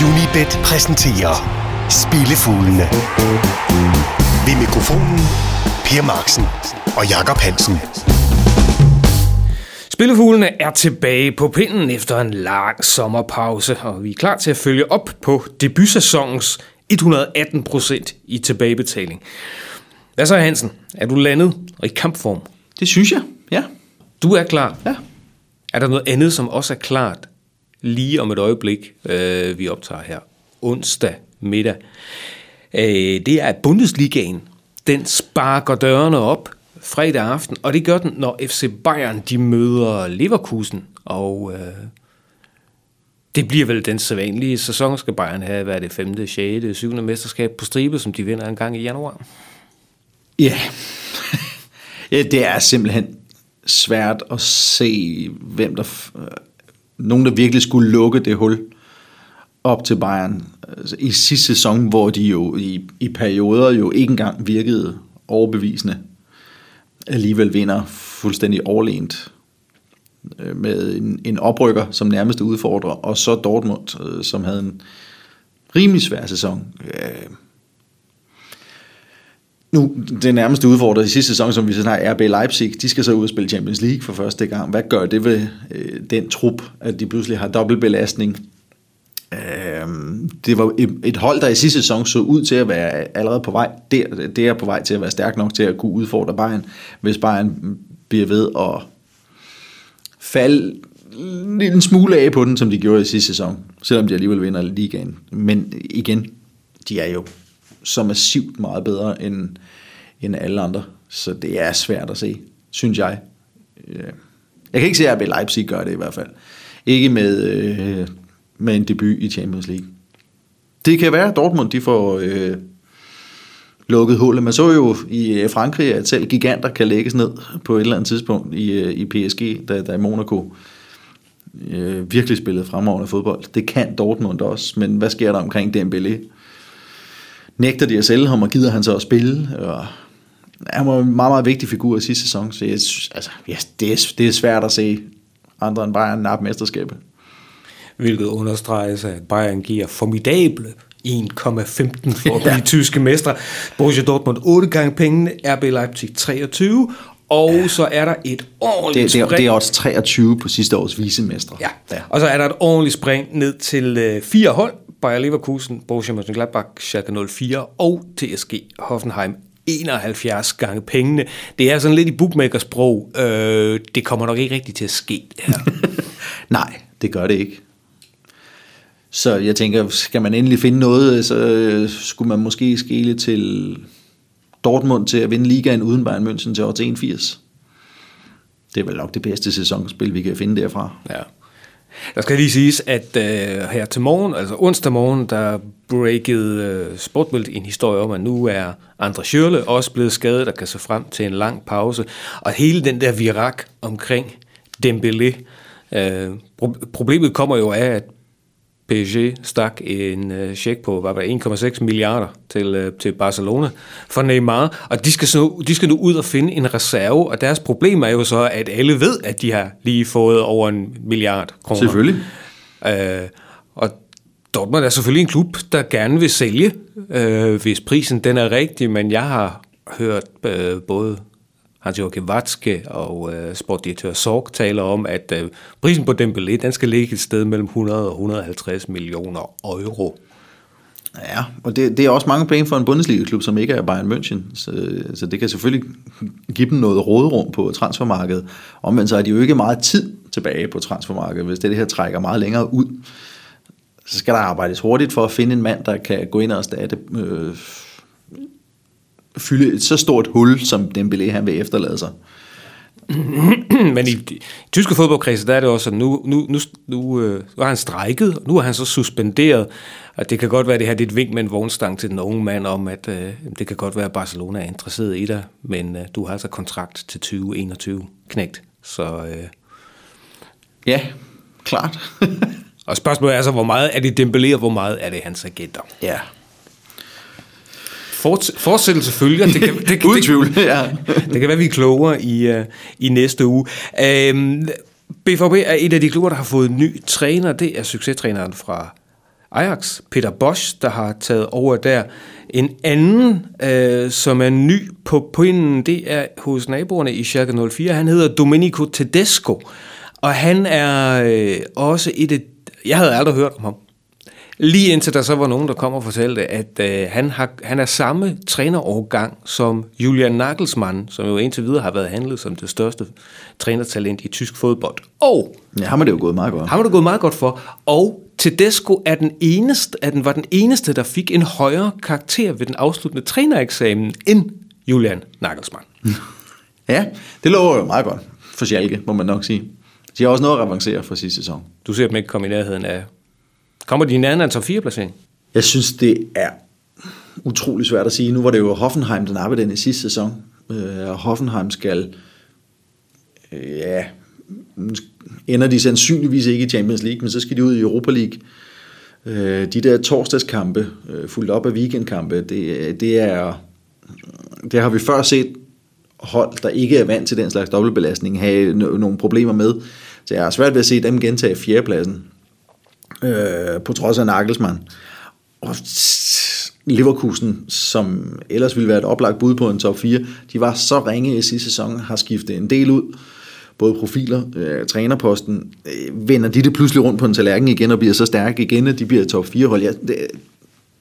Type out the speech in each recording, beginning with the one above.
Unibet præsenterer Spillefuglene. Ved mikrofonen Per Marksen og Jakob Hansen. Spillefuglene er tilbage på pinden efter en lang sommerpause, og vi er klar til at følge op på debutsæsonens 118 procent i tilbagebetaling. Hvad så, Hansen? Er du landet og i kampform? Det synes jeg, ja. Du er klar. Ja. Er der noget andet, som også er klart lige om et øjeblik, øh, vi optager her? Onsdag middag. Øh, det er Bundesligaen. Den sparker dørene op fredag aften, og det gør den, når FC Bayern de møder Leverkusen. Og øh, det bliver vel den sædvanlige sæson, skal Bayern have, hvad er det, 5., 6., 7. mesterskab på stribe, som de vinder en gang i januar. Ja. ja, det er simpelthen svært at se, hvem der nogen, der virkelig skulle lukke det hul op til Bayern. Altså, I sidste sæson, hvor de jo i, i perioder jo ikke engang virkede overbevisende, alligevel vinder fuldstændig overlænt øh, med en, en oprykker som nærmeste udfordrer, og så Dortmund, øh, som havde en rimelig svær sæson. Øh, nu, det nærmeste udfordrer i sidste sæson, som vi sådan har, RB Leipzig, de skal så ud og spille Champions League for første gang. Hvad gør det ved øh, den trup, at de pludselig har dobbeltbelastning? Øh, det var et, et hold, der i sidste sæson så ud til at være allerede på vej, det, det er på vej til at være stærk nok til at kunne udfordre Bayern, hvis Bayern bliver ved at falde en smule af på den, som de gjorde i sidste sæson, selvom de alligevel vinder ligaen. Men igen, de er jo så massivt meget bedre end, end alle andre, så det er svært at se, synes jeg. Øh, jeg kan ikke se, at RB Leipzig gør det i hvert fald. Ikke med, øh, med en debut i Champions League. Det kan være, at Dortmund de får øh, lukket hullet. Man så jo i øh, Frankrig, at selv giganter kan lægges ned på et eller andet tidspunkt i, øh, i PSG, da, da Monaco øh, virkelig spillede fremragende fodbold. Det kan Dortmund også, men hvad sker der omkring Dembélé? Nægter de at sælge ham, og gider han så at spille? Og han var en meget, meget vigtig figur i sidste sæson, så jeg, synes- altså, ja, det, er, det er svært at se andre end Bayern nappe mesterskabet. Hvilket understreges af, at Bayern giver formidable 1,15 for at blive tyske mestre. Borussia Dortmund 8 gange pengene, RB Leipzig 23, og ja. så er der et ordentligt Det, det, spring. det er også 23 på sidste års visemestre. Ja. ja. Og så er der et ordentligt spring ned til øh, fire hold. Bayer Leverkusen, Borussia Mönchengladbach, Schalke 04 og TSG Hoffenheim 71 gange pengene. Det er sådan lidt i bookmakersprog. Øh, det kommer nok ikke rigtigt til at ske. Her. Nej, det gør det ikke. Så jeg tænker, skal man endelig finde noget, så øh, skulle man måske skele til Dortmund til at vinde ligaen uden Bayern München til år 81. Det er vel nok det bedste sæsonspil, vi kan finde derfra. Ja. Der skal lige siges, at øh, her til morgen, altså onsdag morgen, der breakede øh, Sportbild en historie om, at nu er Andre Schürrle også blevet skadet og kan se frem til en lang pause. Og hele den der virak omkring Dembélé, øh, pro- problemet kommer jo af, at PSG stak en øh, check på var det, 1,6 milliarder til, øh, til Barcelona for Neymar, og de skal, så, de skal nu ud og finde en reserve, og deres problem er jo så, at alle ved, at de har lige fået over en milliard kroner. Selvfølgelig. Øh, og Dortmund er selvfølgelig en klub, der gerne vil sælge, øh, hvis prisen den er rigtig, men jeg har hørt øh, både Hans-Joachim Watzke og øh, sportdirektør Sorg taler om, at øh, prisen på Dembélé, den skal ligge et sted mellem 100 og 150 millioner euro. Ja, og det, det er også mange penge for en Bundesliga-klub, som ikke er Bayern München. Så, så det kan selvfølgelig give dem noget råderum på transfermarkedet. Omvendt så er de jo ikke meget tid tilbage på transfermarkedet, hvis det, det her trækker meget længere ud. Så skal der arbejdes hurtigt for at finde en mand, der kan gå ind og erstatte, øh, fylde et så stort hul, som Dembélé han vil efterlade sig. Men i, i tyske fodboldkredse, der er det også sådan, nu, nu, nu, nu, øh, nu har han strækket, og nu er han så suspenderet, og det kan godt være, at det her det er et vink med en vognstang til den unge mand om, at øh, det kan godt være, at Barcelona er interesseret i dig, men øh, du har altså kontrakt til 2021 knægt. Så, øh, Ja, klart. og spørgsmålet er så, hvor meget er det Dembélé, og hvor meget er det hans agenter? ja. Forts- fortsættelse følger. Det kan, det, Uden det, tvivl, ja. det kan være, vi er klogere i, uh, i næste uge. Øhm, BVB er et af de klubber, der har fået en ny træner. Det er succestræneren fra Ajax, Peter Bosch, der har taget over der. En anden, øh, som er ny på pinden, det er hos naboerne i Schalke 04. Han hedder Domenico Tedesco, og han er øh, også et af... Jeg havde aldrig hørt om ham. Lige indtil der så var nogen, der kom og fortalte, at øh, han, har, han er samme trænerårgang som Julian Nagelsmann, som jo indtil videre har været handlet som det største trænertalent i tysk fodbold. Og Ja, ham er det jo gået meget godt. ham er det gået meget godt for. Og Tedesco er den eneste, at den var den eneste, der fik en højere karakter ved den afsluttende trænereksamen end Julian Nagelsmann. Ja, det lover jo meget godt for Schalke, må man nok sige. De har også noget at avancere fra sidste sæson. Du ser dem ikke komme i nærheden af... Kommer de i nærheden af en top 4 placering? Jeg synes, det er utrolig svært at sige. Nu var det jo Hoffenheim, der nappede den i sidste sæson. Øh, og Hoffenheim skal... Øh, ja, ender de sandsynligvis ikke i Champions League, men så skal de ud i Europa League. Øh, de der torsdagskampe, øh, fuldt op af weekendkampe, det, det er... Det har vi før set hold, der ikke er vant til den slags dobbeltbelastning, have nogle problemer med. Så jeg har svært ved at se dem gentage fjerdepladsen, øh, på trods af Nagelsmann. Og Leverkusen, som ellers ville være et oplagt bud på en top 4, de var så ringe i sidste sæson, har skiftet en del ud, både profiler, øh, trænerposten, øh, vender de det pludselig rundt på en tallerken igen og bliver så stærke igen, at de bliver et top 4 hold. Jeg, det,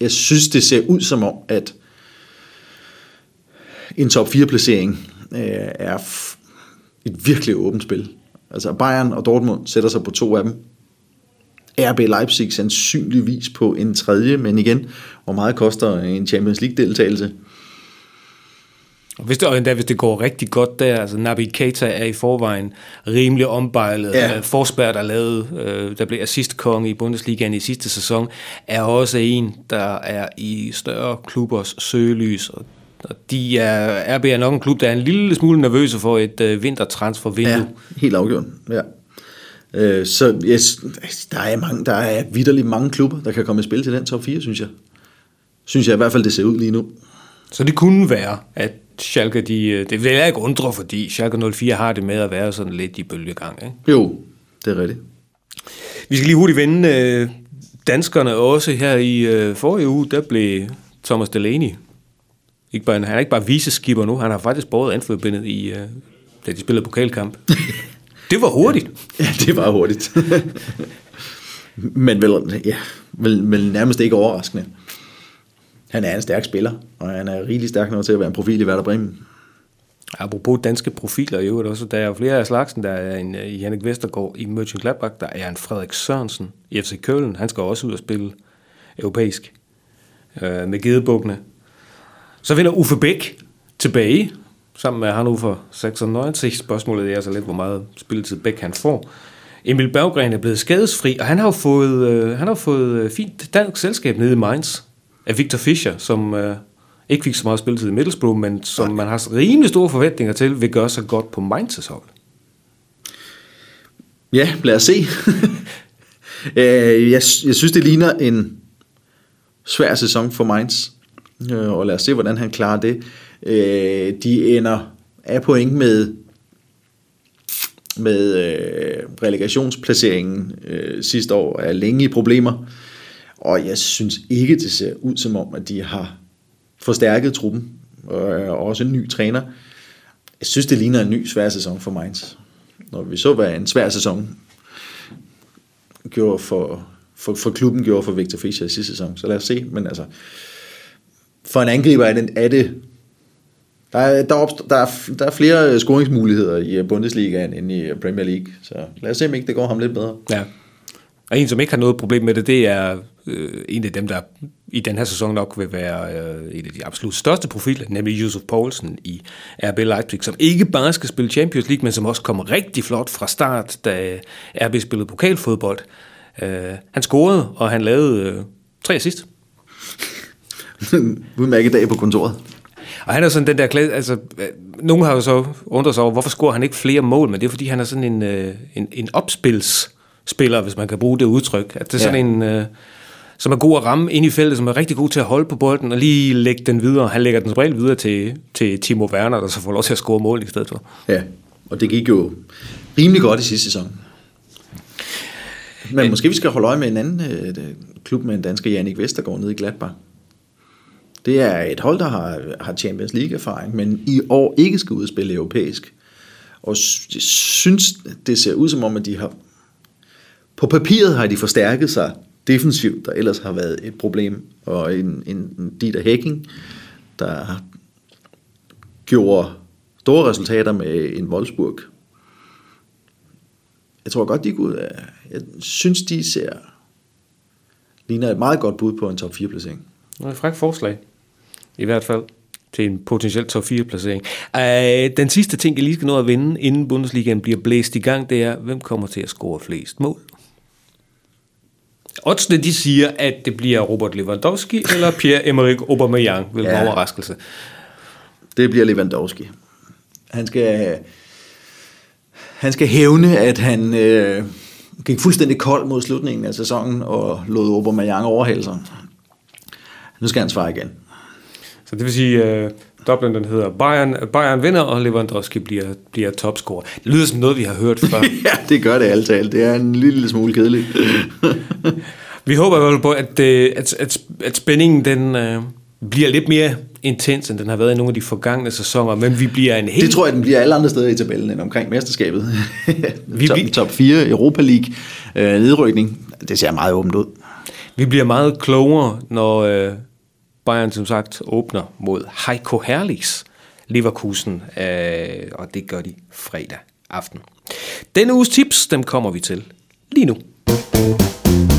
jeg synes, det ser ud som om, at en top 4 placering øh, er f- et virkelig åbent spil. Altså Bayern og Dortmund sætter sig på to af dem. RB Leipzig sandsynligvis på en tredje, men igen, hvor meget koster en Champions League-deltagelse? Og hvis det, og endda, hvis det går rigtig godt der, altså Nabi Keita er i forvejen rimelig ombejlet. Ja. Ja. Forsberg, der, lavede, øh, der blev assistkonge i Bundesligaen i sidste sæson, er også en, der er i større klubbers søgelys. Og, og de er, RB er nok en klub, der er en lille smule nervøse for et øh, vintertransfervindue. Ja, helt afgjort. Ja. Øh, så yes, der er, mange, der er vidderligt mange klubber, der kan komme i spil til den top 4, synes jeg. Synes jeg i hvert fald, det ser ud lige nu. Så det kunne være, at Schalke, de, øh, det vil jeg ikke undre, fordi Schalke 04 har det med at være sådan lidt i bølgegang. Ikke? Jo, det er rigtigt. Vi skal lige hurtigt vende øh, danskerne også her i øh, forrige uge, der blev Thomas Delaney. Ikke bare, han er ikke bare viseskipper nu, han har faktisk båret anførbindet i, øh, da de spillede pokalkamp. det var hurtigt. Ja, det var hurtigt. Men vel, ja, vel, vel nærmest ikke overraskende. Han er en stærk spiller, og han er rigtig stærk nok til at være en profil i Werder Bremen. Apropos danske profiler i øvrigt også, der er flere af slagsen, der er en øh, i Henrik Vestergaard i Mönchengladbach, der er en Frederik Sørensen i FC Køln, han skal også ud og spille europæisk øh, med gedebukkene. Så vinder Uffe Bæk tilbage, sammen med Hannover 96. Spørgsmålet er altså lidt, hvor meget spilletid Bæk han får. Emil Berggren er blevet skadesfri, og han har jo fået, øh, han har fået øh, fint dansk selskab nede i Mainz af Victor Fischer, som øh, ikke fik så meget spilletid i Middlesbrough, men som man har rimelig store forventninger til, vil gøre sig godt på Mainz' hold. Ja, lad os se. Øh, jeg, jeg synes, det ligner en svær sæson for Mainz. Øh, Og lad os se, hvordan han klarer det. Øh, De ender af point med med øh, relegationsplaceringen øh, sidste år er længe i problemer. Og jeg synes ikke, det ser ud som om, at de har forstærket truppen. Og og også en ny træner. Jeg synes, det ligner en ny svær sæson for Mainz. Når vi så, hvad en svær sæson gjorde for, for, for klubben, gjorde for Victor Fischer i sidste sæson. Så lad os se. Men altså, for en angriber er det, er det der er, der, opstår, der, er, der er flere scoringsmuligheder i Bundesligaen end i Premier League. Så lad os se, om ikke det går ham lidt bedre. Ja. Og en, som ikke har noget problem med det, det er øh, en af dem, der i den her sæson nok vil være øh, en af de absolut største profiler, nemlig Josef Poulsen i RB Leipzig, som ikke bare skal spille Champions League, men som også kommer rigtig flot fra start, da RB spillede pokalfodbold. Øh, han scorede, og han lavede øh, tre assist. Udmærket dag på kontoret. Og han er sådan den der klasse, altså, øh, nogen har jo så undret sig over, hvorfor scorer han ikke flere mål, men det er fordi, han er sådan en, øh, en, en opspilsspiller, hvis man kan bruge det udtryk. At det er sådan Ja. en, øh, som er god at ramme ind i feltet, som er rigtig god til at holde på bolden og lige lægge den videre. Han lægger den som regel videre til, til Timo Werner, der så får lov til at score mål i stedet for. Ja, og det gik jo rimelig godt i sidste sæson. Men måske vi skal holde øje med en anden øh, klub med en dansker, Jannik Vestergaard, nede i Gladbach. Det er et hold, der har, har Champions League-erfaring, men i år ikke skal udspille europæisk. Og synes, det ser ud som om, at de har... På papiret har de forstærket sig defensivt, der ellers har været et problem. Og en, en, en Dieter Hacking, der gjorde store resultater med en Wolfsburg. Jeg tror godt, de kunne... Øh, jeg synes, de ser ligner et meget godt bud på en top 4 placering. Det er et frækt forslag. I hvert fald til en potentiel top 4 placering. Uh, den sidste ting, jeg lige skal nå at vinde, inden Bundesligaen bliver blæst i gang, det er, hvem kommer til at score flest mål? Oddsene, de siger, at det bliver Robert Lewandowski eller Pierre-Emerick Aubameyang, hvilken ja. overraskelse. Det bliver Lewandowski. Han skal, han skal hævne, at han øh, gik fuldstændig kold mod slutningen af sæsonen og lod Aubameyang overhale sig. Nu skal han svare igen. Så det vil sige, uh, Dublin den hedder Bayern, Bayern vinder, og Lewandowski bliver, bliver topscorer. Det lyder som noget, vi har hørt før. ja, det gør det alt talt. Det er en lille smule kedeligt. vi håber i hvert fald på, at, øh, at, at, at spændingen den, uh, bliver lidt mere intens, end den har været i nogle af de forgangne sæsoner, men vi bliver en helt... Det tror jeg, den bliver alle andre steder i tabellen end omkring mesterskabet. vi, top, top 4, Europa League, øh, nedrykning, det ser meget åbent ud. Vi bliver meget klogere, når øh, Bayern som sagt åbner mod Heiko Herlichs Leverkusen, øh, og det gør de fredag aften. Denne uges tips, dem kommer vi til lige nu.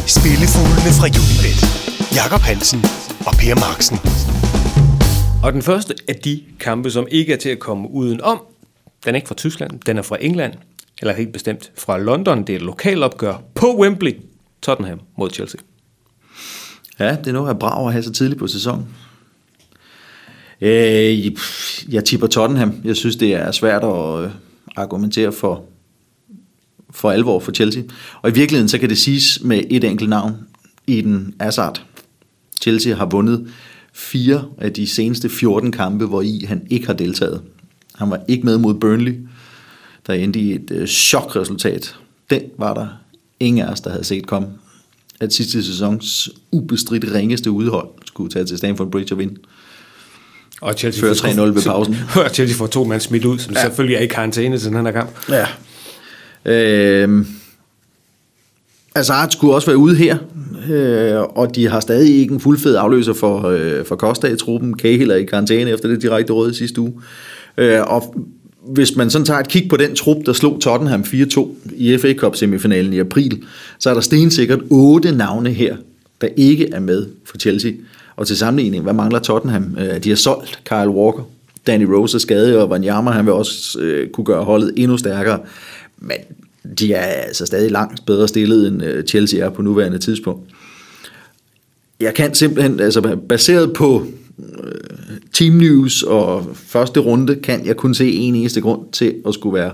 Spillefuglene fra Unibet. Jakob Hansen og Per Marksen. Og den første af de kampe, som ikke er til at komme uden om, den er ikke fra Tyskland, den er fra England, eller helt bestemt fra London. Det er et lokalopgør på Wembley, Tottenham mod Chelsea. Ja, det er noget af brav at have så tidligt på sæsonen. Øh, jeg tipper Tottenham. Jeg synes, det er svært at øh, argumentere for, for alvor for Chelsea. Og i virkeligheden, så kan det siges med et enkelt navn. i den Hazard. Chelsea har vundet fire af de seneste 14 kampe, hvor i han ikke har deltaget. Han var ikke med mod Burnley, der endte i et øh, chokresultat. Den var der ingen af os, der havde set komme. At sidste sæsons ubestridte ringeste udhold skulle tage til Stamford Bridge og vinde. Og Chelsea Før 3-0 ved pausen. Og Chelsea får to mand smidt ud, som ja. selvfølgelig er i karantæne til den her kamp. Ja. Øh, Hazard skulle også være ude her, øh, og de har stadig ikke en fuldfed afløser for, øh, for Costa i truppen. Cahill er i karantæne efter det direkte råd sidste uge. Øh, og hvis man sådan tager et kig på den trup, der slog Tottenham 4-2 i FA Cup semifinalen i april, så er der stensikkert otte navne her, der ikke er med for Chelsea. Og til sammenligning, hvad mangler Tottenham? Øh, de har solgt Kyle Walker, Danny Rose er skadet, og Wanyama han vil også øh, kunne gøre holdet endnu stærkere. Men de er altså stadig langt bedre stillet, end øh, Chelsea er på nuværende tidspunkt. Jeg kan simpelthen, altså baseret på Team News og første runde, kan jeg kun se en eneste grund til at skulle være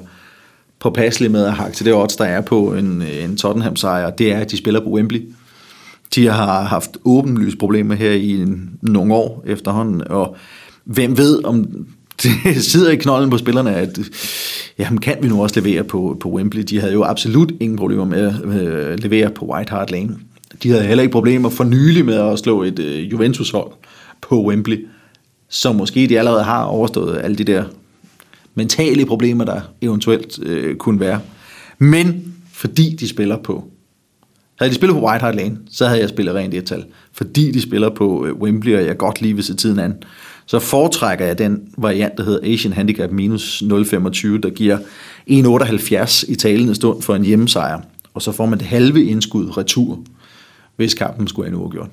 påpasselig med at hakke til det odds, der er på en, en Tottenham-sejr. Det er, at de spiller på Wembley. De har haft åbenlyst problemer her i en, nogle år efterhånden, og hvem ved, om det sidder i knollen på spillerne, at jamen, kan vi nu også levere på, på Wembley? De havde jo absolut ingen problemer med at levere på White Hart Lane. De havde heller ikke problemer for nylig med at slå et øh, Juventus-hold på Wembley, som måske de allerede har overstået alle de der mentale problemer, der eventuelt øh, kunne være. Men fordi de spiller på havde de spillet på White Hart Lane, så havde jeg spillet rent et tal. Fordi de spiller på øh, Wembley, og jeg godt lige vil se tiden an, så foretrækker jeg den variant, der hedder Asian Handicap minus 0,25, der giver 1,78 i talende stund for en hjemmesejr. Og så får man det halve indskud retur, hvis kampen skulle have en uafgjort.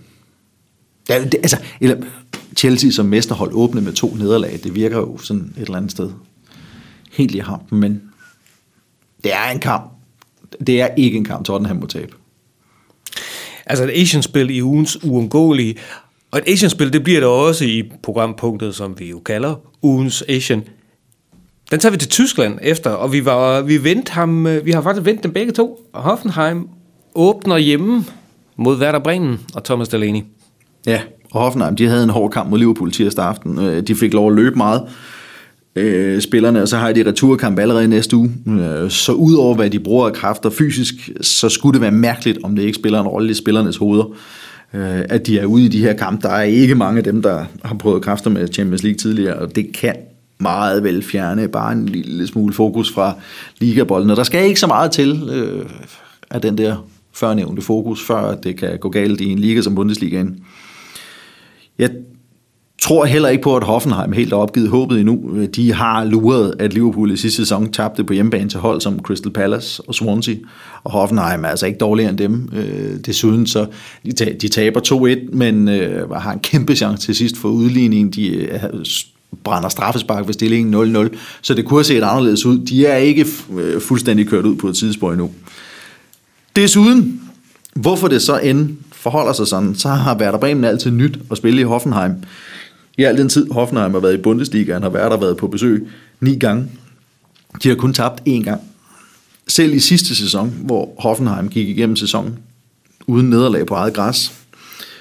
Ja, det, altså, eller Chelsea som mesterhold åbne med to nederlag, det virker jo sådan et eller andet sted. Helt i hampen, men det er en kamp. Det er ikke en kamp, Tottenham må tabe. Altså et Asian-spil i ugens uundgåelige, og et Asian-spil, det bliver det også i programpunktet, som vi jo kalder ugens Asian. Den tager vi til Tyskland efter, og vi, var, vi, vendte ham, øh, vi har faktisk vendt dem begge to. Hoffenheim åbner hjemme mod Werder Bremen og Thomas Delaney. Ja, og Hoffenheim, de havde en hård kamp mod Liverpool tirsdag aften. Øh, de fik lov at løbe meget. øh, spillerne, og så har de returkamp allerede næste uge. Øh, så udover hvad de bruger af kræfter fysisk, så skulle det være mærkeligt, om det ikke spiller en rolle i spillernes hoveder, øh, at de er ude i de her kampe. Der er ikke mange af dem, der har prøvet kræfter med Champions League tidligere, og det kan meget vel fjerne bare en lille smule fokus fra ligabolden. Og der skal ikke så meget til øh, af den der førnævnte fokus, før det kan gå galt i en liga som Bundesligaen. Jeg tror heller ikke på, at Hoffenheim helt har opgivet håbet endnu. De har luret, at Liverpool i sidste sæson tabte på hjemmebane til hold som Crystal Palace og Swansea, og Hoffenheim er altså ikke dårligere end dem. Øh, desuden så, de taber 2-1, men øh, har en kæmpe chance til sidst for udligningen. De øh, brænder straffespark ved stillingen 0-0, så det kunne have set anderledes ud. De er ikke øh, fuldstændig kørt ud på et tidspunkt endnu. Desuden, hvorfor det så end forholder sig sådan, så har Werder Bremen altid nyt at spille i Hoffenheim. I al den tid, Hoffenheim har været i Bundesligaen, har Werder været på besøg ni gange. De har kun tabt én gang. Selv i sidste sæson, hvor Hoffenheim gik igennem sæsonen uden nederlag på eget græs,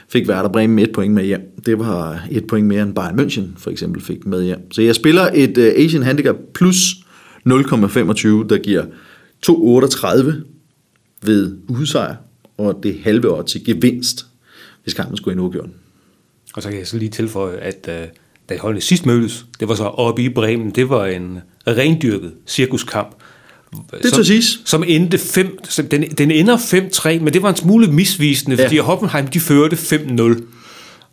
fik Werder Bremen et point med hjem. Det var et point mere end Bayern München for eksempel fik med hjem. Så jeg spiller et øh, Asian Handicap plus 0,25, der giver 2,38 ved udsejr, og det halve år til gevinst, hvis kampen skulle ind uafgjort. Og så kan jeg så lige tilføje, at uh, da holdene sidst mødtes, det var så oppe i Bremen, det var en rendyrket cirkuskamp. Det som, siges. Som endte 5, den, den ender 5-3, men det var en smule misvisende, ja. fordi Hoffenheim de førte 5-0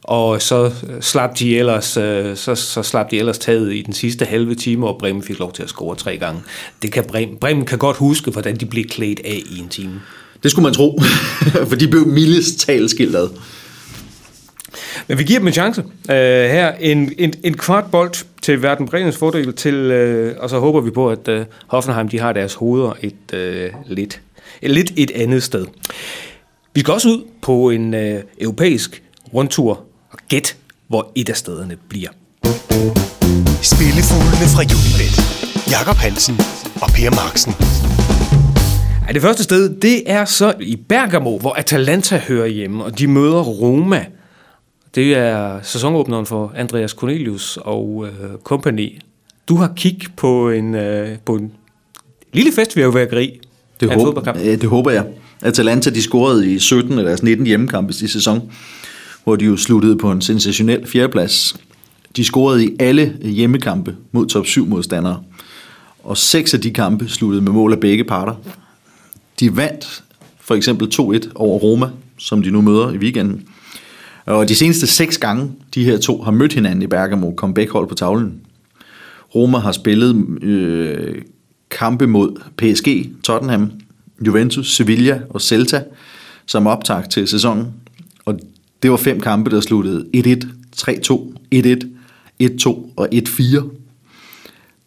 og så øh, slap de ellers, øh, så, så slap de ellers taget i den sidste halve time, og Bremen fik lov til at score tre gange. Det kan Bremen, Bremen kan godt huske, hvordan de blev klædt af i en time. Det skulle man tro, for de blev mildest talt. Men vi giver dem en chance. Uh, her en, en, en kvart bold til Verden Bremens fordel, til, uh, og så håber vi på, at uh, Hoffenheim de har deres hoveder et, uh, lidt, et, lidt et andet sted. Vi skal også ud på en uh, europæisk rundtur og gæt, hvor et af stederne bliver. Spillefuglene fra Unibet. Jakob Hansen og Per Marksen. Ja, det første sted, det er så i Bergamo, hvor Atalanta hører hjemme, og de møder Roma. Det er sæsonåbneren for Andreas Cornelius og øh, company. Du har kigget på en, øh, på en lille festværkeri det, håber, det håber jeg. Atalanta de scorede i 17 af deres 19 hjemmekampe i sæson hvor de jo sluttede på en sensationel fjerdeplads. De scorede i alle hjemmekampe mod top 7 modstandere, og seks af de kampe sluttede med mål af begge parter. De vandt for eksempel 2-1 over Roma, som de nu møder i weekenden. Og de seneste seks gange, de her to har mødt hinanden i Bergamo, kom begge hold på tavlen. Roma har spillet øh, kampe mod PSG, Tottenham, Juventus, Sevilla og Celta som optag til sæsonen. Og det var fem kampe, der sluttede 1-1, 3-2, 1-1, 1-2 og 1-4.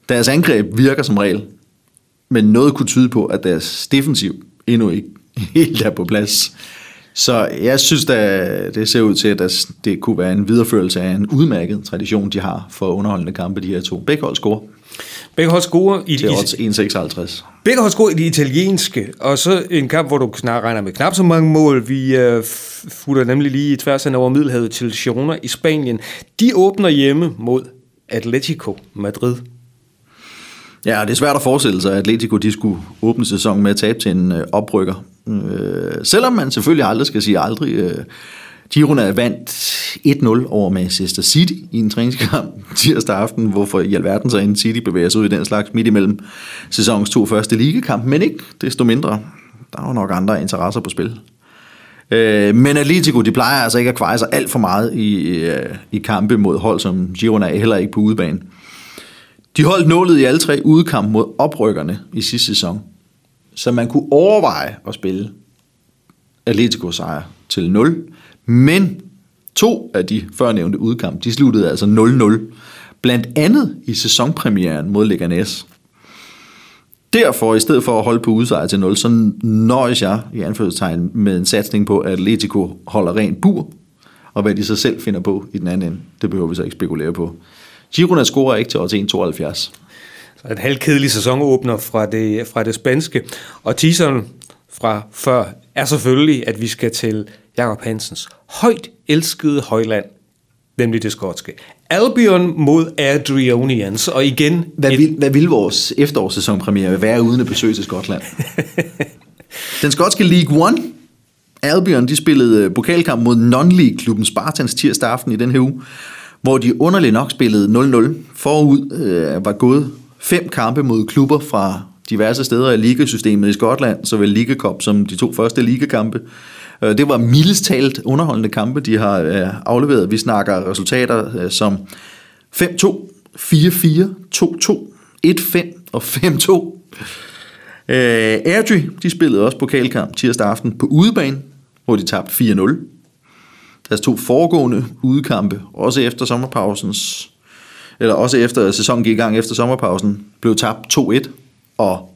Deres angreb virker som regel, men noget kunne tyde på, at deres defensiv endnu ikke helt er på plads. Så jeg synes, at det ser ud til, at det kunne være en videreførelse af en udmærket tradition, de har for underholdende kampe, de her to. Begge hold scorer. Begge hold scorer i det 1,56. Begge hold scorer i det italienske, og så en kamp, hvor du snart regner med knap så mange mål. Vi uh, futter nemlig lige tværs over Middelhavet til Girona i Spanien. De åbner hjemme mod Atletico Madrid. Ja, det er svært at forestille sig, at Atletico de skulle åbne sæsonen med at tabe til en øh, oprykker. Øh, selvom man selvfølgelig aldrig skal sige aldrig. Øh, Girona vandt 1-0 over Manchester City i en træningskamp tirsdag aften, hvorfor i alverden så en City bevæger sig ud i den slags midt imellem sæsonens to første ligekamp, men ikke desto mindre. Der var nok andre interesser på spil. Øh, men Atletico, de plejer altså ikke at kveje sig alt for meget i, øh, i kampe mod hold som Girona, heller ikke på udebane. De holdt nålet i alle tre udkamp mod oprykkerne i sidste sæson, så man kunne overveje at spille Atletico sejr til 0, men to af de førnævnte udkamp, de sluttede altså 0-0, blandt andet i sæsonpremieren mod Leganes. Derfor, i stedet for at holde på udsejr til 0, så nøjes jeg i anførselstegn med en satsning på, at Atletico holder rent bur, og hvad de så selv finder på i den anden ende, det behøver vi så ikke spekulere på. Girona scorer ikke til odds 1,72. Så en halvkedelig sæsonåbner fra det, fra det spanske. Og teaseren fra før er selvfølgelig, at vi skal til Jakob Hansens højt elskede højland, nemlig det skotske. Albion mod Adrionians, og igen... Hvad, et- vil, hvad vil vores efterårssæsonpremiere være uden at besøge til Skotland? Den skotske League One, Albion, de spillede øh, pokalkamp mod non-league-klubben Spartans tirsdag aften i den her uge, hvor de underligt nok spillede 0-0. Forud øh, var gået fem kampe mod klubber fra diverse steder i ligasystemet i Skotland, såvel Liga Cup som de to første ligakampe. Øh, Det var mildest talt underholdende kampe, de har øh, afleveret. Vi snakker resultater øh, som 5-2, 4-4, 2-2, 1-5 og 5-2. Øh, Airdrie, de spillede også pokalkamp tirsdag aften på udebane, hvor de tabte 4-0. Deres to foregående udekampe, også efter sommerpausens, eller også efter at sæsonen gik i gang efter sommerpausen, blev tabt 2-1 og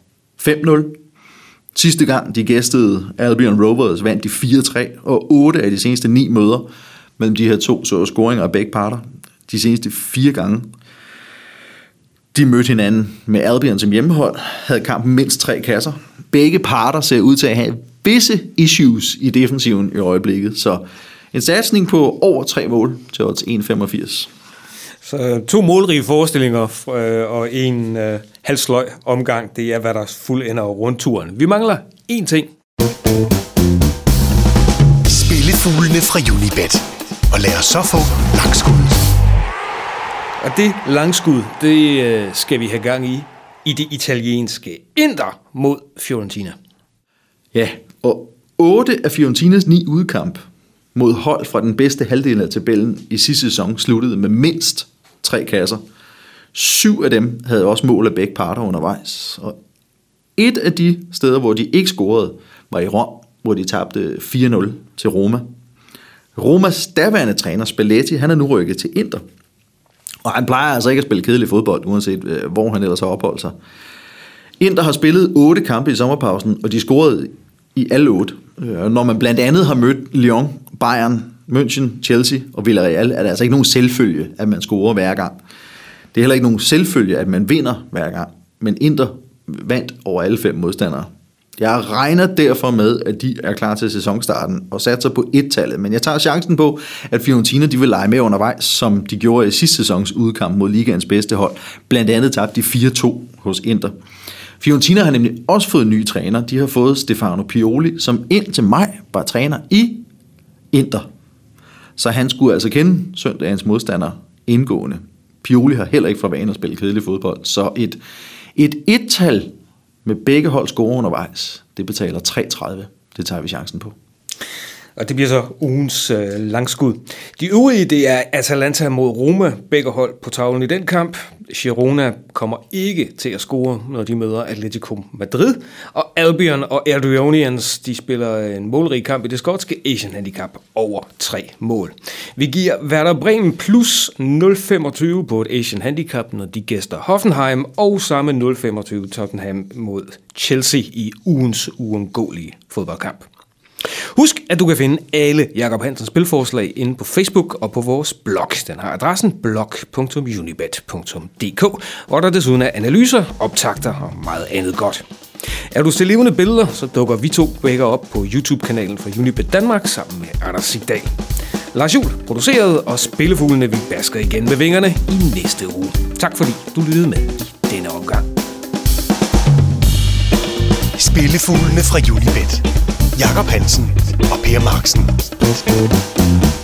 5-0. Sidste gang de gæstede Albion Rovers, vandt de 4-3, og 8 af de seneste 9 møder mellem de her to så scoringer af begge parter. De seneste fire gange de mødte hinanden med Albion som hjemmehold, havde kampen mindst tre kasser. Begge parter ser ud til at have visse issues i defensiven i øjeblikket, så en satsning på over tre mål til odds 1,85. Så to målrige forestillinger øh, og en øh, halvsløj omgang, det er, hvad der fuldender rundturen. Vi mangler én ting. Spillefuglene fra Unibet. Og lad os så få langskuddet. Og det langskud, det øh, skal vi have gang i i det italienske Inter mod Fiorentina. Ja, og 8 af Fiorentinas 9 udkamp mod hold fra den bedste halvdel af tabellen i sidste sæson sluttede med mindst tre kasser. Syv af dem havde også mål af begge parter undervejs. Og et af de steder, hvor de ikke scorede, var i Rom, hvor de tabte 4-0 til Roma. Romas daværende træner, Spalletti, han er nu rykket til Inter. Og han plejer altså ikke at spille kedelig fodbold, uanset øh, hvor han ellers har opholdt sig. Inter har spillet otte kampe i sommerpausen, og de scorede i alle otte. Øh, når man blandt andet har mødt Lyon, Bayern, München, Chelsea og Villarreal, er det altså ikke nogen selvfølge, at man scorer hver gang. Det er heller ikke nogen selvfølge, at man vinder hver gang. Men Inter vandt over alle fem modstandere. Jeg regner derfor med, at de er klar til sæsonstarten og satser på et-tallet. Men jeg tager chancen på, at Fiorentina de vil lege med undervejs, som de gjorde i sidste sæsons udkamp mod ligaens bedste hold. Blandt andet tabte de 4-2 hos Inter. Fiorentina har nemlig også fået nye træner. De har fået Stefano Pioli, som indtil maj var træner i Inter. Så han skulle altså kende søndagens modstander indgående. Pioli har heller ikke for vane at spille kedelig fodbold, så et, et et-tal med begge hold score undervejs, det betaler 3,30. Det tager vi chancen på. Og det bliver så ugens øh, langskud. De øvrige, det er Atalanta mod Roma, begge hold på tavlen i den kamp. Girona kommer ikke til at score, når de møder Atletico Madrid. Og Albion og Erdogans, de spiller en målrig kamp i det skotske Asian Handicap over tre mål. Vi giver Werder Bremen plus 0,25 på et Asian Handicap, når de gæster Hoffenheim, og samme 0,25 Tottenham mod Chelsea i ugens uundgåelige fodboldkamp. Husk, at du kan finde alle Jakob Hansens spilforslag inde på Facebook og på vores blog. Den har adressen blog.unibet.dk, hvor der desuden er analyser, optagter og meget andet godt. Er du til levende billeder, så dukker vi to begge op på YouTube-kanalen for Unibet Danmark sammen med Anders Sigdal. Lars Juhl produceret, og Spillefuglene vi basker igen med vingerne i næste uge. Tak fordi du lyttede med i denne omgang. Spillefuglene fra Unibet. Jakob Hansen og Per Marksen.